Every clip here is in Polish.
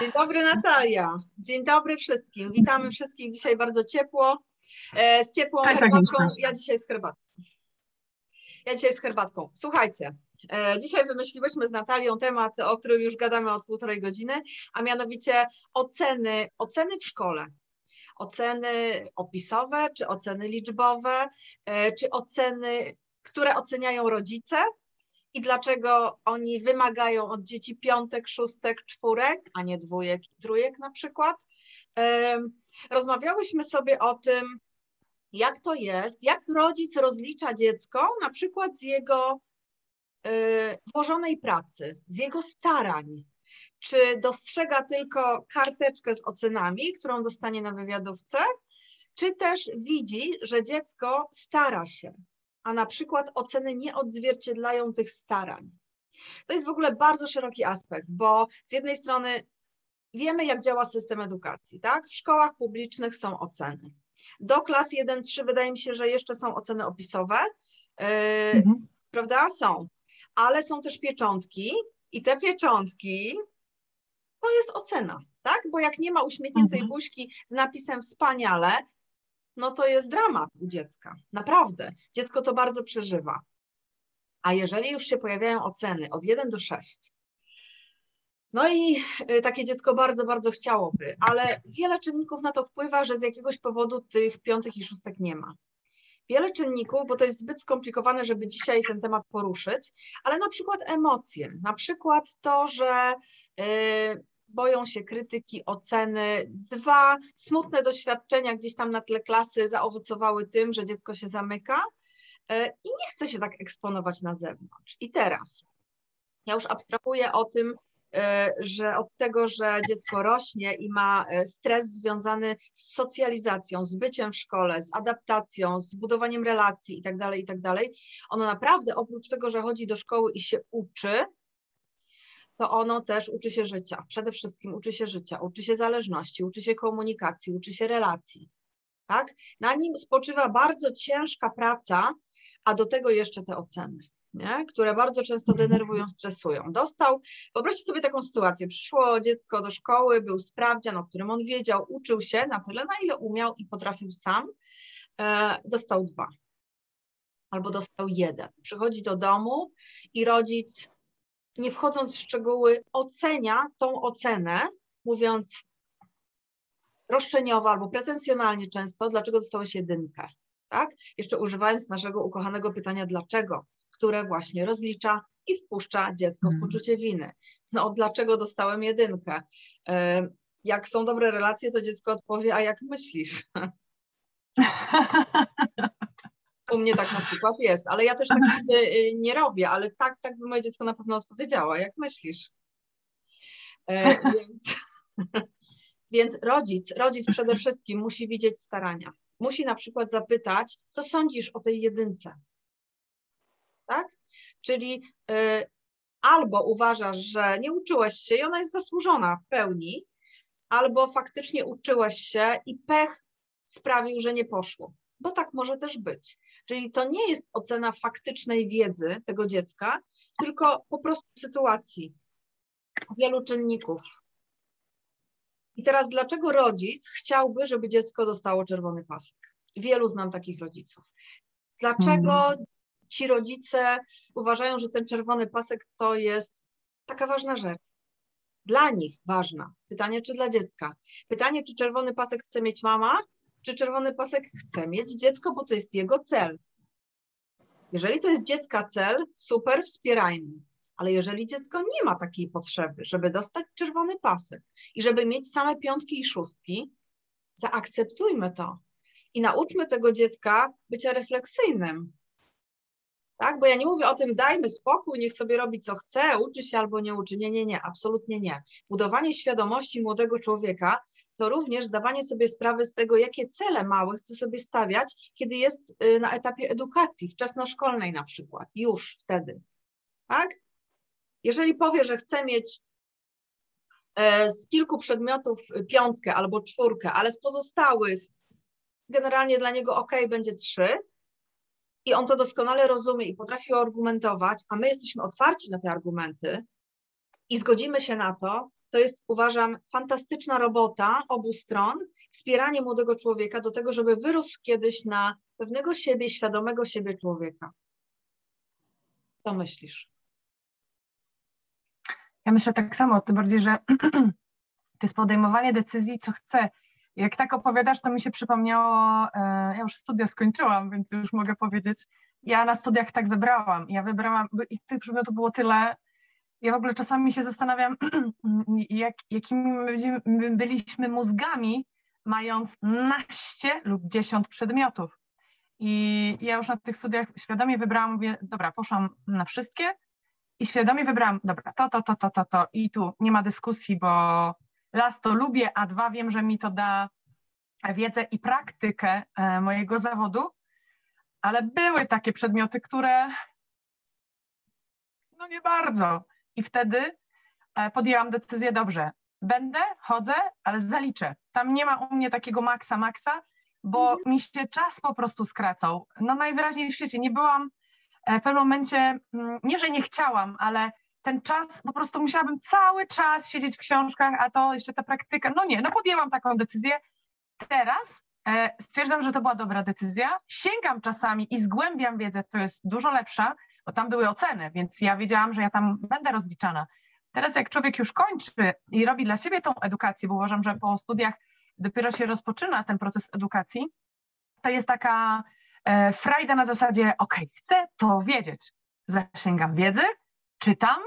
Dzień dobry Natalia. Dzień dobry wszystkim. Witamy wszystkich dzisiaj bardzo ciepło. E, z ciepłą herbatką. Ja dzisiaj z herbatką. Ja dzisiaj z herbatką. Słuchajcie, e, dzisiaj wymyśliłyśmy z Natalią temat, o którym już gadamy od półtorej godziny, a mianowicie oceny, oceny w szkole. Oceny opisowe, czy oceny liczbowe, e, czy oceny, które oceniają rodzice i dlaczego oni wymagają od dzieci piątek, szóstek, czwórek, a nie dwójek i trójek na przykład. Rozmawiałyśmy sobie o tym, jak to jest, jak rodzic rozlicza dziecko na przykład z jego y, włożonej pracy, z jego starań. Czy dostrzega tylko karteczkę z ocenami, którą dostanie na wywiadówce, czy też widzi, że dziecko stara się, a na przykład oceny nie odzwierciedlają tych starań. To jest w ogóle bardzo szeroki aspekt, bo z jednej strony wiemy, jak działa system edukacji, tak? W szkołach publicznych są oceny. Do klas 1-3 wydaje mi się, że jeszcze są oceny opisowe, yy, Mhm. prawda? Są, ale są też pieczątki i te pieczątki to jest ocena, tak? Bo jak nie ma uśmiechniętej Mhm. buźki z napisem wspaniale, no to jest dramat u dziecka. Naprawdę. Dziecko to bardzo przeżywa. A jeżeli już się pojawiają oceny od 1 do 6, no i y, takie dziecko bardzo, bardzo chciałoby, ale wiele czynników na to wpływa, że z jakiegoś powodu tych piątych i szóstek nie ma. Wiele czynników, bo to jest zbyt skomplikowane, żeby dzisiaj ten temat poruszyć, ale na przykład emocje, na przykład to, że y, boją się krytyki, oceny. Dwa, smutne doświadczenia gdzieś tam na tle klasy zaowocowały tym, że dziecko się zamyka y, i nie chce się tak eksponować na zewnątrz. I teraz, ja już abstrahuję o tym, y, że od tego, że dziecko rośnie i ma y, stres związany z socjalizacją, z byciem w szkole, z adaptacją, z budowaniem relacji itd., itd., ono naprawdę oprócz tego, że chodzi do szkoły i się uczy, to ono też uczy się życia. Przede wszystkim uczy się życia, uczy się zależności, uczy się komunikacji, uczy się relacji. Tak? Na nim spoczywa bardzo ciężka praca, a do tego jeszcze te oceny, nie? które bardzo często denerwują, stresują. Dostał, wyobraźcie sobie taką sytuację, przyszło dziecko do szkoły, był sprawdzian, o którym on wiedział, uczył się na tyle, na ile umiał i potrafił sam, e, dostał dwa albo dostał jeden. Przychodzi do domu i rodzic nie wchodząc w szczegóły, ocenia tą ocenę, mówiąc roszczeniowo albo pretensjonalnie często, dlaczego dostałeś jedynkę, tak? Jeszcze używając naszego ukochanego pytania dlaczego, które właśnie rozlicza i wpuszcza dziecko w Mhm. poczucie winy. No dlaczego dostałem jedynkę? E, Jak są dobre relacje, to dziecko odpowie, a jak myślisz? U mnie tak na przykład jest, ale ja też tak nigdy y, nie robię, ale tak, tak by moje dziecko na pewno odpowiedziała. Jak myślisz? E, więc, więc rodzic, rodzic przede wszystkim musi widzieć starania. Musi na przykład zapytać, co sądzisz o tej jedynce? Tak? Czyli y, albo uważasz, że nie uczyłeś się i ona jest zasłużona w pełni, albo faktycznie uczyłeś się i pech sprawił, że nie poszło. Bo tak może też być. Czyli to nie jest ocena faktycznej wiedzy tego dziecka, tylko po prostu sytuacji, wielu czynników. I teraz dlaczego rodzic chciałby, żeby dziecko dostało czerwony pasek? Wielu znam takich rodziców. Dlaczego ci rodzice uważają, że ten czerwony pasek to jest taka ważna rzecz? Dla nich ważna. Pytanie, czy dla dziecka? Pytanie, czy czerwony pasek chce mieć mama, czy czerwony pasek chce mieć dziecko, bo to jest jego cel. Jeżeli to jest dziecka cel, super, wspierajmy. Ale jeżeli dziecko nie ma takiej potrzeby, żeby dostać czerwony pasek i żeby mieć same piątki i szóstki, zaakceptujmy to i nauczmy tego dziecka bycia refleksyjnym. Tak? Bo ja nie mówię o tym, dajmy spokój, niech sobie robi co chce, uczy się albo nie uczy. Nie, nie, nie, absolutnie nie. Budowanie świadomości młodego człowieka to również zdawanie sobie sprawy z tego, jakie cele małe chce sobie stawiać, kiedy jest y, na etapie edukacji, wczesnoszkolnej na przykład, już wtedy. Tak? Jeżeli powie, że chce mieć e, z kilku przedmiotów piątkę albo czwórkę, ale z pozostałych generalnie dla niego ok, będzie trzy, i on to doskonale rozumie i potrafi argumentować, a my jesteśmy otwarci na te argumenty i zgodzimy się na to, to jest, uważam, fantastyczna robota obu stron, wspieranie młodego człowieka do tego, żeby wyrósł kiedyś na pewnego siebie, świadomego siebie człowieka. Co myślisz? Ja myślę tak samo, tym bardziej, że to jest podejmowanie decyzji, co chcę. Jak tak opowiadasz, to mi się przypomniało, e, ja już studia skończyłam, więc już mogę powiedzieć, ja na studiach tak wybrałam. Ja wybrałam, i tych przedmiotów było tyle, ja w ogóle czasami się zastanawiam, jak, jakimi my byliśmy mózgami, mając naście lub dziesiąt przedmiotów. I ja już na tych studiach świadomie wybrałam, mówię, dobra, poszłam na wszystkie i świadomie wybrałam, dobra, to, to, to, to, to, to i tu nie ma dyskusji, bo las to lubię, a dwa wiem, że mi to da wiedzę i praktykę e, mojego zawodu, ale były takie przedmioty, które no nie bardzo. I wtedy e, podjęłam decyzję, dobrze, będę, chodzę, ale zaliczę. Tam nie ma u mnie takiego maksa, maksa, bo mhm. mi się czas po prostu skracał. No najwyraźniej w świecie nie byłam e, w pewnym momencie, mm, nie, że nie chciałam, ale ten czas, po prostu musiałabym cały czas siedzieć w książkach, a to jeszcze ta praktyka, no nie, no podjęłam taką decyzję. Teraz e, stwierdzam, że to była dobra decyzja. Sięgam czasami i zgłębiam wiedzę, to jest dużo lepsza, bo tam były oceny, więc ja wiedziałam, że ja tam będę rozliczana. Teraz jak człowiek już kończy i robi dla siebie tą edukację, bo uważam, że po studiach dopiero się rozpoczyna ten proces edukacji, to jest taka e, frajda na zasadzie, ok, chcę to wiedzieć. Zasięgam wiedzy, czytam,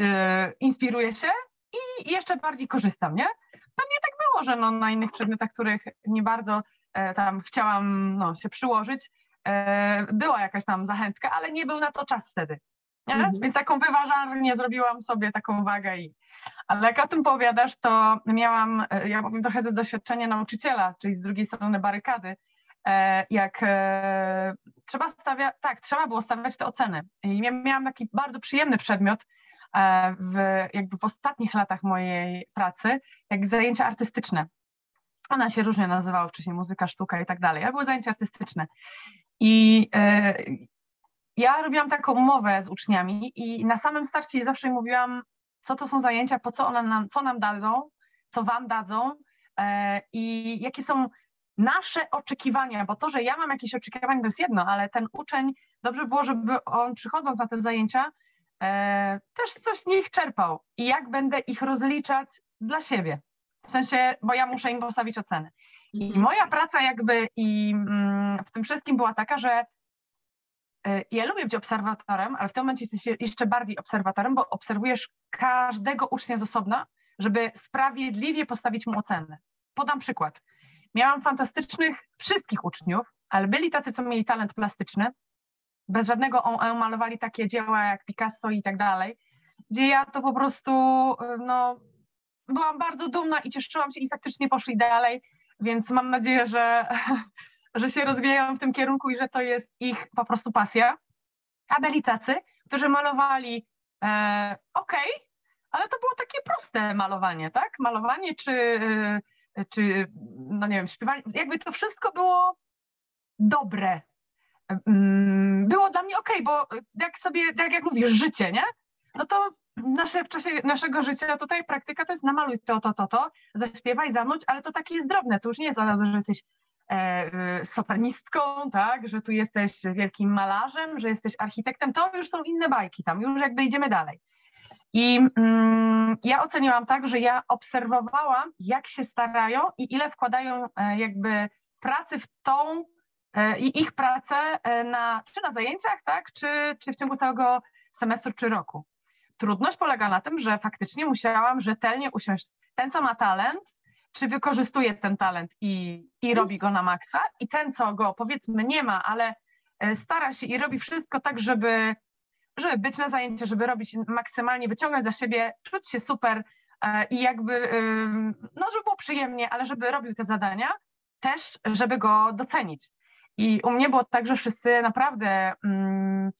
e, inspiruję się i jeszcze bardziej korzystam, nie? Pewnie tak było, że no, na innych przedmiotach, których nie bardzo e, tam chciałam no, się przyłożyć, E, była jakaś tam zachętka, ale nie był na to czas wtedy. Mhm. Więc taką wyważarnię zrobiłam sobie taką wagę i ale jak o tym powiadasz, to miałam, ja powiem trochę ze doświadczenia nauczyciela, czyli z drugiej strony barykady, jak trzeba stawiać, tak, trzeba było stawiać te oceny. I miałam taki bardzo przyjemny przedmiot w, jakby w ostatnich latach mojej pracy, jak zajęcia artystyczne. Ona się różnie nazywała wcześniej, muzyka, sztuka i tak dalej, ale były zajęcia artystyczne. I e, ja robiłam taką umowę z uczniami i na samym starcie zawsze mówiłam, co to są zajęcia, po co one nam, co nam dadzą, co wam dadzą e, i jakie są nasze oczekiwania, bo to, że ja mam jakieś oczekiwania, to jest jedno, ale ten uczeń, dobrze było, żeby on przychodząc na te zajęcia, e, też coś z nich czerpał i jak będę ich rozliczać dla siebie. W sensie, bo ja muszę im postawić oceny. I mhm. moja praca jakby i mm, w tym wszystkim była taka, że e, ja lubię być obserwatorem, ale w tym momencie jesteś jeszcze bardziej obserwatorem, bo obserwujesz każdego ucznia z osobna, żeby sprawiedliwie postawić mu ocenę. Podam przykład. Miałam fantastycznych wszystkich uczniów, ale byli tacy, co mieli talent plastyczny, bez żadnego malowali takie dzieła jak Picasso i tak dalej, gdzie ja to po prostu no, byłam bardzo dumna i cieszyłam się i faktycznie poszli dalej, więc mam nadzieję, że, że się rozwijają w tym kierunku i że to jest ich po prostu pasja. A byli tacy, którzy malowali e, ok, ale to było takie proste malowanie, tak? Malowanie czy, e, czy no nie wiem, śpiewanie, jakby to wszystko było dobre. Mm, było dla mnie ok, bo jak sobie, tak jak mówisz, życie, nie? No to nasze, w czasie naszego życia tutaj praktyka to jest namaluj to, to, to, to, zaśpiewaj, zanudź, ale to takie jest drobne, to już nie jest od że jesteś e, e, sopranistką, tak, że tu jesteś wielkim malarzem, że jesteś architektem, to już są inne bajki tam, już jakby idziemy dalej. I mm, ja oceniłam tak, że ja obserwowałam, jak się starają i ile wkładają e, jakby pracy w tą e, i ich pracę e, na, czy na zajęciach, tak, czy, czy w ciągu całego semestru czy roku. Trudność polega na tym, że faktycznie musiałam rzetelnie usiąść. Ten, co ma talent, czy wykorzystuje ten talent i, i robi go na maksa, i ten, co go powiedzmy nie ma, ale e, stara się i robi wszystko tak, żeby, żeby być na zajęciu, żeby robić maksymalnie, wyciągać dla siebie, czuć się super e, i jakby, no żeby było przyjemnie, ale żeby robił te zadania, też żeby go docenić. I u mnie było tak, że wszyscy naprawdę mm,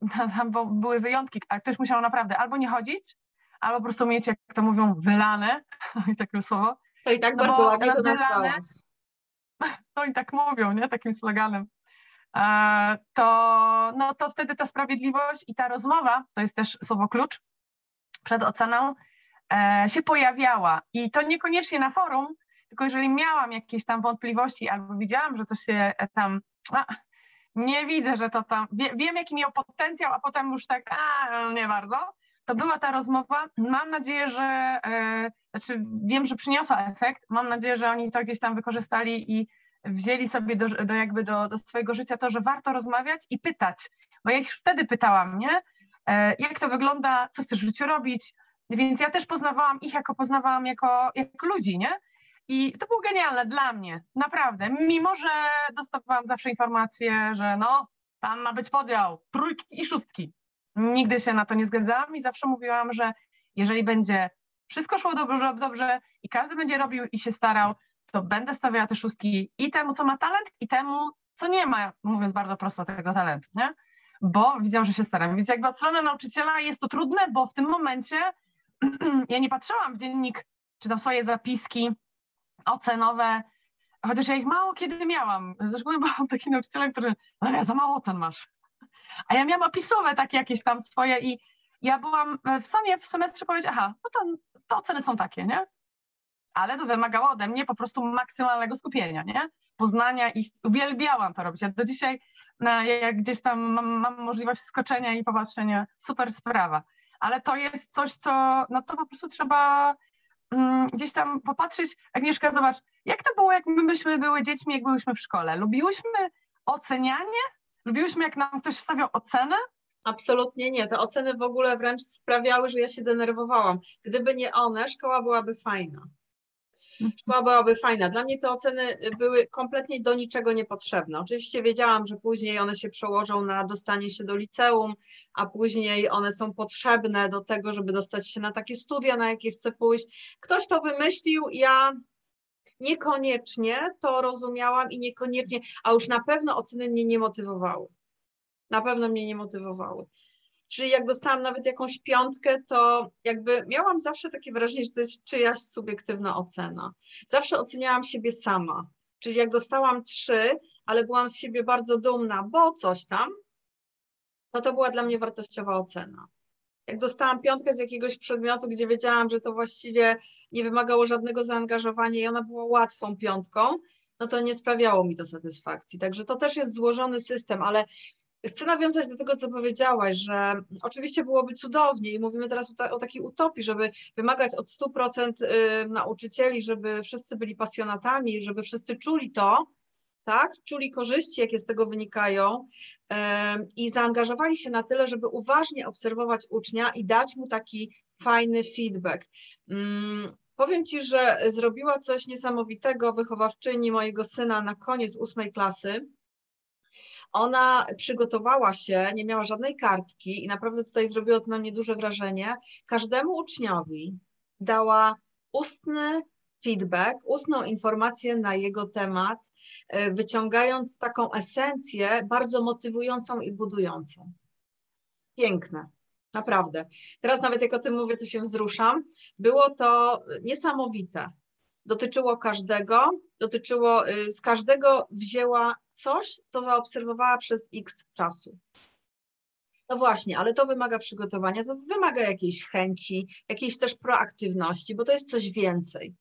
tam były wyjątki, ale ktoś musiał naprawdę albo nie chodzić, albo po prostu mieć, jak to mówią, wylane, i takie słowo. To i tak no bardzo ładnie to nazwałaś. No i tak mówią, nie? Takim sloganem. To, no to wtedy ta sprawiedliwość i ta rozmowa, to jest też słowo klucz, przed oceną, e, się pojawiała. I to niekoniecznie na forum, tylko jeżeli miałam jakieś tam wątpliwości albo widziałam, że coś się tam. A, nie widzę, że to tam. Wie, wiem, jaki miał potencjał, a potem już tak, a nie bardzo. To była ta rozmowa. Mam nadzieję, że. E, znaczy, wiem, że przyniosła efekt. Mam nadzieję, że oni to gdzieś tam wykorzystali i wzięli sobie do, do jakby do, do swojego życia to, że warto rozmawiać i pytać. Bo ja ich wtedy pytałam, nie? E, jak to wygląda, co chcesz w życiu robić? Więc ja też poznawałam ich, jako poznawałam jako, jako ludzi, nie? I to było genialne dla mnie, naprawdę. Mimo, że dostawałam zawsze informację, że no, tam ma być podział, trójki i szóstki. Nigdy się na to nie zgadzałam i zawsze mówiłam, że jeżeli będzie wszystko szło dobrze, dobrze i każdy będzie robił i się starał, to będę stawiała te szóstki i temu, co ma talent, i temu, co nie ma, mówiąc bardzo prosto, tego talentu, nie? Bo widzę, że się staram. Więc jakby od strony nauczyciela jest to trudne, bo w tym momencie ja nie patrzyłam w dziennik, czy tam swoje zapiski ocenowe, chociaż ja ich mało kiedy miałam. Zresztą byłam takim nauczycielem, który, no ja za mało ocen masz. A ja miałam opisowe takie jakieś tam swoje i ja byłam w stanie w semestrze powiedzieć, aha, no to, to oceny są takie, nie? Ale to wymagało ode mnie po prostu maksymalnego skupienia, nie? Poznania ich, uwielbiałam to robić. Ja do dzisiaj, jak gdzieś tam mam, mam możliwość skoczenia i popatrzenia, super sprawa. Ale to jest coś, co, no to po prostu trzeba um, gdzieś tam popatrzeć. Agnieszka, zobacz, jak to było, jak my myśmy były dziećmi, jak byłyśmy w szkole? Lubiłyśmy ocenianie? Lubiłyśmy, jak nam ktoś stawiał ocenę? Absolutnie nie. Te oceny w ogóle wręcz sprawiały, że ja się denerwowałam. Gdyby nie one, szkoła byłaby fajna. Szkoła byłaby fajna. Dla mnie te oceny były kompletnie do niczego niepotrzebne. Oczywiście wiedziałam, że później one się przełożą na dostanie się do liceum, a później one są potrzebne do tego, żeby dostać się na takie studia, na jakie chcę pójść. Ktoś to wymyślił, ja niekoniecznie to rozumiałam i niekoniecznie, a już na pewno oceny mnie nie motywowały. Na pewno mnie nie motywowały. Czyli jak dostałam nawet jakąś piątkę, to jakby miałam zawsze takie wrażenie, że to jest czyjaś subiektywna ocena. Zawsze oceniałam siebie sama. Czyli jak dostałam trzy, ale byłam z siebie bardzo dumna, bo coś tam, to to była dla mnie wartościowa ocena. Jak dostałam piątkę z jakiegoś przedmiotu, gdzie wiedziałam, że to właściwie nie wymagało żadnego zaangażowania i ona była łatwą piątką, no to nie sprawiało mi to satysfakcji. Także to też jest złożony system, ale Chcę nawiązać do tego, co powiedziałaś, że oczywiście byłoby cudownie i mówimy teraz o, ta, o takiej utopii, żeby wymagać od 100% y, nauczycieli, żeby wszyscy byli pasjonatami, żeby wszyscy czuli to, tak, czuli korzyści, jakie z tego wynikają i zaangażowali się na tyle, żeby uważnie obserwować ucznia i dać mu taki fajny feedback. Mm, powiem Ci, że zrobiła coś niesamowitego wychowawczyni mojego syna na koniec ósmej klasy ona przygotowała się, nie miała żadnej kartki i naprawdę tutaj zrobiło to na mnie duże wrażenie. Każdemu uczniowi dała ustny feedback, ustną informację na jego temat, e, wyciągając taką esencję bardzo motywującą i budującą. Piękne. Naprawdę. Teraz nawet jak o tym mówię, to się wzruszam. Było to niesamowite dotyczyło każdego, dotyczyło, y, z każdego wzięła coś, co zaobserwowała przez x czasu. No właśnie, ale to wymaga przygotowania, to wymaga jakiejś chęci, jakiejś też proaktywności, bo to jest coś więcej.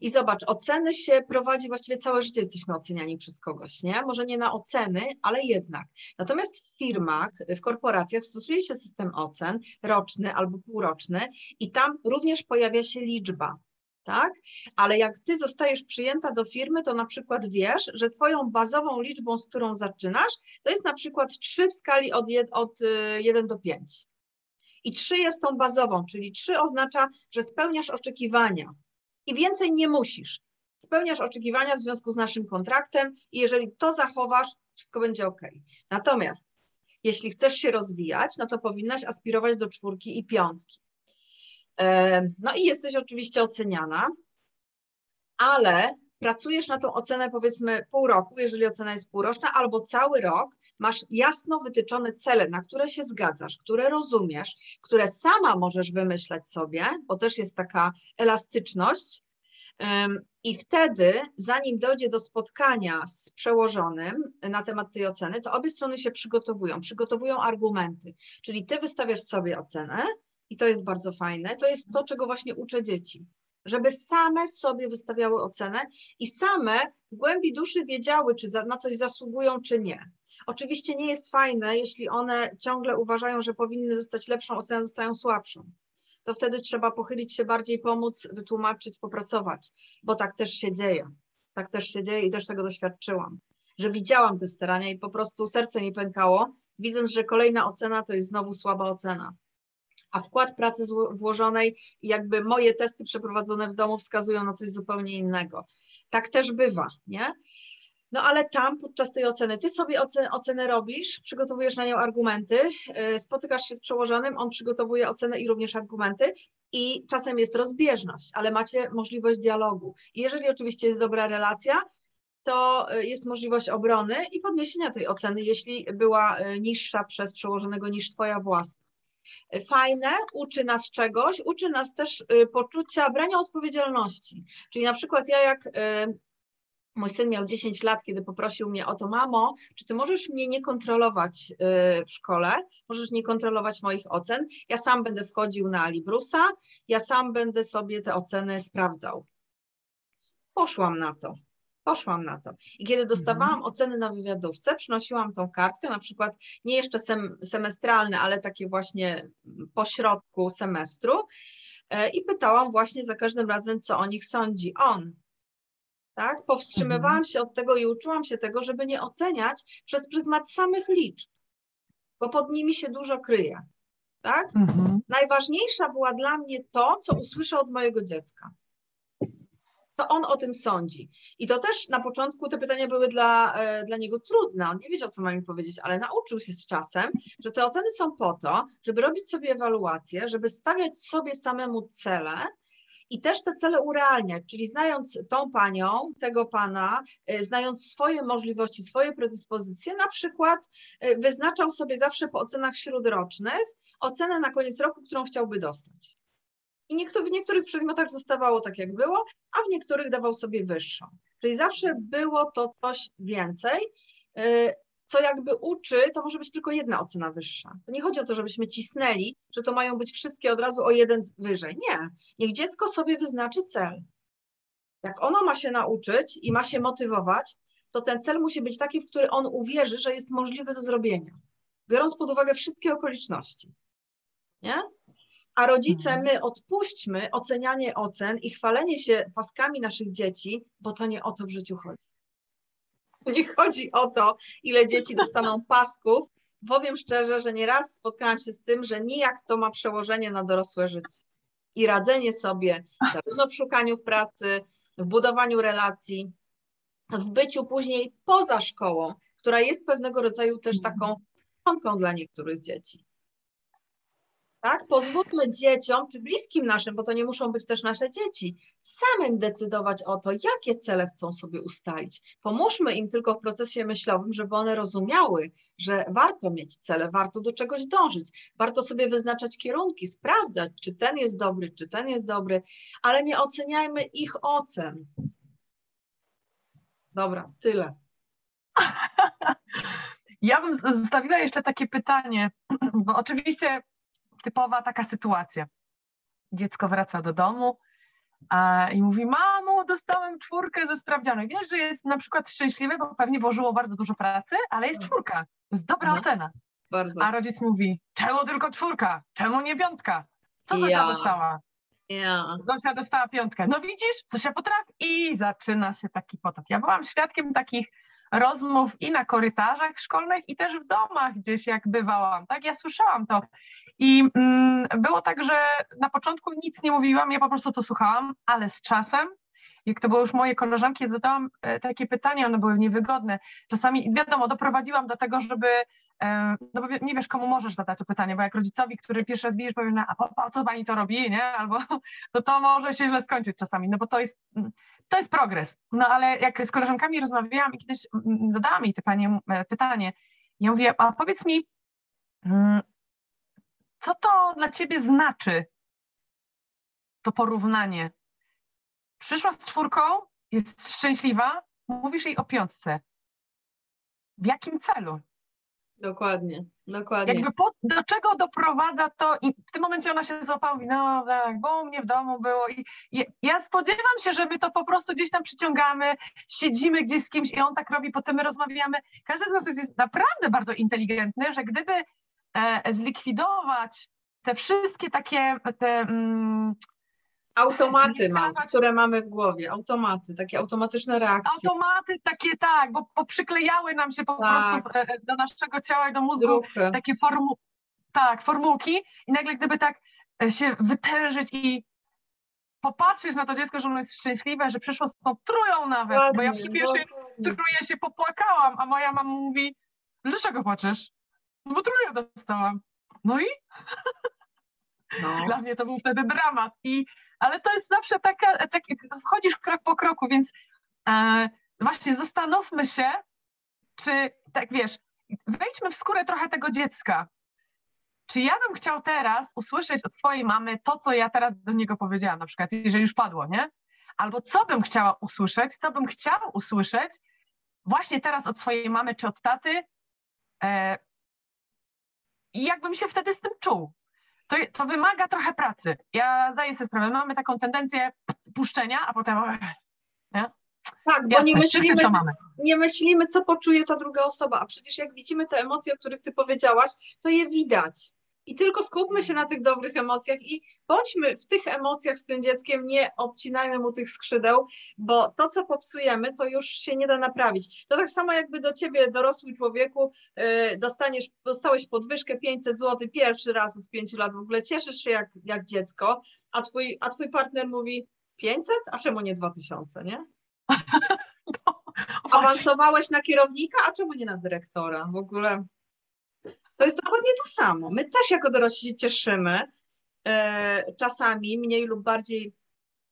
I zobacz, oceny się prowadzi właściwie całe życie, jesteśmy oceniani przez kogoś, nie? Może nie na oceny, ale jednak. Natomiast w firmach, w korporacjach stosuje się system ocen roczny albo półroczny i tam również pojawia się liczba tak? Ale jak ty zostajesz przyjęta do firmy, to na przykład wiesz, że twoją bazową liczbą, z którą zaczynasz, to jest na przykład 3 w skali od, jed, od 1 y, do 5. I 3 jest tą bazową, czyli 3 oznacza, że spełniasz oczekiwania i więcej nie musisz. Spełniasz oczekiwania w związku z naszym kontraktem i jeżeli to zachowasz, wszystko będzie ok. Natomiast jeśli chcesz się rozwijać, no to powinnaś aspirować do czwórki i piątki. No i jesteś oczywiście oceniana, ale pracujesz na tą ocenę powiedzmy pół roku, jeżeli ocena jest półroczna, albo cały rok, masz jasno wytyczone cele, na które się zgadzasz, które rozumiesz, które sama możesz wymyśleć sobie, bo też jest taka elastyczność. I wtedy, zanim dojdzie do spotkania z przełożonym na temat tej oceny, to obie strony się przygotowują, przygotowują argumenty. Czyli ty wystawiasz sobie ocenę, i to jest bardzo fajne, to jest to, czego właśnie uczę dzieci. Żeby same sobie wystawiały ocenę i same w głębi duszy wiedziały, czy na coś zasługują, czy nie. Oczywiście nie jest fajne, jeśli one ciągle uważają, że powinny dostać lepszą ocenę, dostają słabszą. To wtedy trzeba pochylić się bardziej, pomóc, wytłumaczyć, popracować, bo tak też się dzieje. Tak też się dzieje i też tego doświadczyłam, że widziałam te starania i po prostu serce mi pękało, widząc, że kolejna ocena to jest znowu słaba ocena. A wkład pracy włożonej jakby moje testy przeprowadzone w domu wskazują na coś zupełnie innego. Tak też bywa, nie? No ale tam podczas tej oceny, ty sobie ocenę robisz, przygotowujesz na nią argumenty, y, spotykasz się z przełożonym, on przygotowuje ocenę i również argumenty i czasem jest rozbieżność, ale macie możliwość dialogu. Jeżeli oczywiście jest dobra relacja, to y, jest możliwość obrony i podniesienia tej oceny, jeśli była y, niższa przez przełożonego niż twoja własna. Fajne, uczy nas czegoś, uczy nas też poczucia brania odpowiedzialności. Czyli na przykład ja jak Mój syn miał 10 lat, kiedy poprosił mnie o to, mamo, czy ty możesz mnie nie kontrolować y, w szkole, możesz nie kontrolować moich ocen, ja sam będę wchodził na Librusa, ja sam będę sobie te oceny sprawdzał. Poszłam na to. Poszłam na to. I kiedy dostawałam mhm. oceny na wywiadówce, przynosiłam tą kartkę, na przykład nie jeszcze sem semestralne, ale takie właśnie po środku semestru y, i pytałam właśnie za każdym razem, co o nich sądzi on, tak? Powstrzymywałam mhm. się od tego i uczyłam się tego, żeby nie oceniać przez pryzmat samych liczb, bo pod nimi się dużo kryje. Tak? Mhm. Najważniejsza była dla mnie to, co usłyszę od mojego dziecka. Co on o tym sądzi. I to też na początku te pytania były dla, e, dla niego trudne. On nie wiedział, co ma mi powiedzieć, ale nauczył się z czasem, że te oceny są po to, żeby robić sobie ewaluację, żeby stawiać sobie samemu cele, i też te cele urealniać, czyli znając tą panią, tego pana, y, znając swoje możliwości, swoje predyspozycje, na przykład y, wyznaczał sobie zawsze po ocenach śródrocznych ocenę na koniec roku, którą chciałby dostać. I niektóry, w niektórych przedmiotach zostawało tak, jak było, a w niektórych dawał sobie wyższą. Czyli zawsze było to coś więcej. Y, co jakby uczy, to może być tylko jedna ocena wyższa. To nie chodzi o to, żebyśmy cisnęli, że to mają być wszystkie od razu o jeden wyżej. Nie. Niech dziecko sobie wyznaczy cel. Jak ono ma się nauczyć i ma się motywować, to ten cel musi być taki, w który on uwierzy, że jest możliwy do zrobienia, biorąc pod uwagę wszystkie okoliczności. Nie? A rodzice, mhm. my odpuśćmy ocenianie ocen i chwalenie się paskami naszych dzieci, bo to nie o to w życiu chodzi. Nie chodzi o to, ile dzieci dostaną pasków. Powiem szczerze, że nieraz spotkałam się z tym, że nijak to ma przełożenie na dorosłe życie. I radzenie sobie zarówno w szukaniu pracy, w budowaniu relacji, w byciu później poza szkołą, która jest pewnego rodzaju też taką członką dla niektórych dzieci. Tak? Pozwólmy dzieciom, czy bliskim naszym, bo to nie muszą być też nasze dzieci, samym decydować o to, jakie cele chcą sobie ustalić. Pomóżmy im tylko w procesie myślowym, żeby one rozumiały, że warto mieć cele, warto do czegoś dążyć, warto sobie wyznaczać kierunki, sprawdzać, czy ten jest dobry, czy ten jest dobry, ale nie oceniajmy ich ocen. Dobra, tyle. Ja bym zostawiła jeszcze takie pytanie, bo oczywiście typowa taka sytuacja. Dziecko wraca do domu a, i mówi, mamo, dostałem czwórkę ze sprawdzianej. Wiesz, że jest na przykład szczęśliwe, bo pewnie włożyło bardzo dużo pracy, ale jest czwórka. To jest dobra mhm. ocena. Bardzo. A rodzic mówi, czemu tylko czwórka? Czemu nie piątka? Co Zosia ja. dostała? Ja. Zosia dostała piątkę. No widzisz, Zosia potrafi. I zaczyna się taki potok. Ja byłam świadkiem takich rozmów i na korytarzach szkolnych, i też w domach gdzieś jak bywałam. Tak, ja słyszałam to. I mm, było tak, że na początku nic nie mówiłam, ja po prostu to słuchałam, ale z czasem, jak to było już moje koleżanki, zadałam e, takie pytania, one były niewygodne. Czasami, wiadomo, doprowadziłam do tego, żeby, e, no bo nie wiesz, komu możesz zadać to pytanie, bo jak rodzicowi, który pierwszy raz widzisz, powie, no, a po, co pani to robi, nie? Albo to to może się źle skończyć czasami, no bo to jest, mm, to jest progres. No ale jak z koleżankami rozmawiałam i kiedyś mm, zadałam jej pytanie, pytanie ja mówię, a powiedz mi, co to dla ciebie znaczy to porównanie? Przyszła z czwórką, jest szczęśliwa, mówisz jej o piątce. W jakim celu? Dokładnie, dokładnie. Jakby po, do czego doprowadza to i w tym momencie ona się złapała mówi, no tak, bo u mnie w domu było i, i ja spodziewam się, że my to po prostu gdzieś tam przyciągamy, siedzimy gdzieś z kimś i on tak robi, potem my rozmawiamy. Każdy z nas jest naprawdę bardzo inteligentny, że gdyby e, zlikwidować te wszystkie takie te, mm, Automaty mam, które mamy w głowie, automaty, takie automatyczne reakcje. Automaty takie tak, bo, bo przyklejały nam się po tak. prostu e, do naszego ciała i do mózgu takie formu, tak, formułki i nagle gdyby tak e, się wytężyć i popatrzeć na to dziecko, że ono jest szczęśliwe, że przyszło z tą trują nawet, Ładnie, bo ja przy pierwszej truję się popłakałam, a moja mama mówi, dlaczego płaczesz? No bo truję dostałam. No i? No. Dla mnie to był wtedy dramat. I ale to jest zawsze taka, tak, wchodzisz krok po kroku, więc e, właśnie zastanówmy się, czy tak wiesz, wejdźmy w skórę trochę tego dziecka. Czy ja bym chciał teraz usłyszeć od swojej mamy to, co ja teraz do niego powiedziałam, na przykład, jeżeli już padło, nie? Albo co bym chciała usłyszeć, co bym chciał usłyszeć właśnie teraz od swojej mamy czy od taty e, i jakbym się wtedy z tym czuł to, to wymaga trochę pracy. Ja zdaję sobie sprawę, mamy taką tendencję puszczenia, a potem... Nie? Tak, bo Jasne, nie, myślimy, nie myślimy, co poczuje ta druga osoba, a przecież jak widzimy te emocje, o których ty powiedziałaś, to je widać. I tylko skupmy się na tych dobrych emocjach i bądźmy w tych emocjach z tym dzieckiem, nie obcinajmy mu tych skrzydeł, bo to, co popsujemy, to już się nie da naprawić. To tak samo jakby do ciebie, dorosły człowieku, yy, dostaniesz, dostałeś podwyżkę 500 zł pierwszy raz od 5 lat, w ogóle cieszysz się jak, jak dziecko, a twój, a twój partner mówi 500? A czemu nie 2000, nie? No, Awansowałeś na kierownika, a czemu nie na dyrektora? W ogóle to jest dokładnie to samo. My też jako dorośli się cieszymy, e, czasami mniej lub bardziej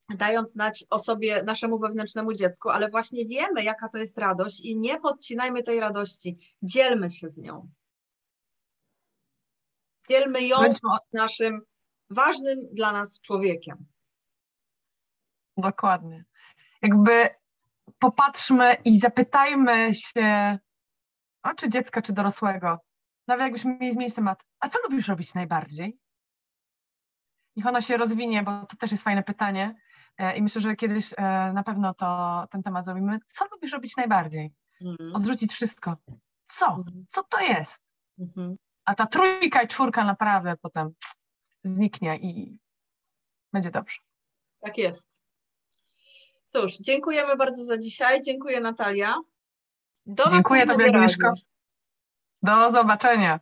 dając znać o sobie naszemu wewnętrznemu dziecku, ale właśnie wiemy, jaka to jest radość i nie podcinajmy tej radości, dzielmy się z nią. Dzielmy ją z naszym ważnym dla nas człowiekiem. Dokładnie. Jakby popatrzmy i zapytajmy się, o, czy dziecka, czy dorosłego, nawet jakbyśmy mieli zmienić temat, a co lubisz robić najbardziej? Niech ono się rozwinie, bo to też jest fajne pytanie e, i myślę, że kiedyś e, na pewno to ten temat zrobimy. Co lubisz robić najbardziej? Mhm. Odrzucić wszystko. Co? Mhm. Co to jest? Mhm. A ta trójka i czwórka naprawdę potem zniknie i będzie dobrze. Tak jest. Cóż, dziękujemy bardzo za dzisiaj. Dziękuję Natalia. Do Dziękuję Tobie, Agnieszko. Do zobaczenia.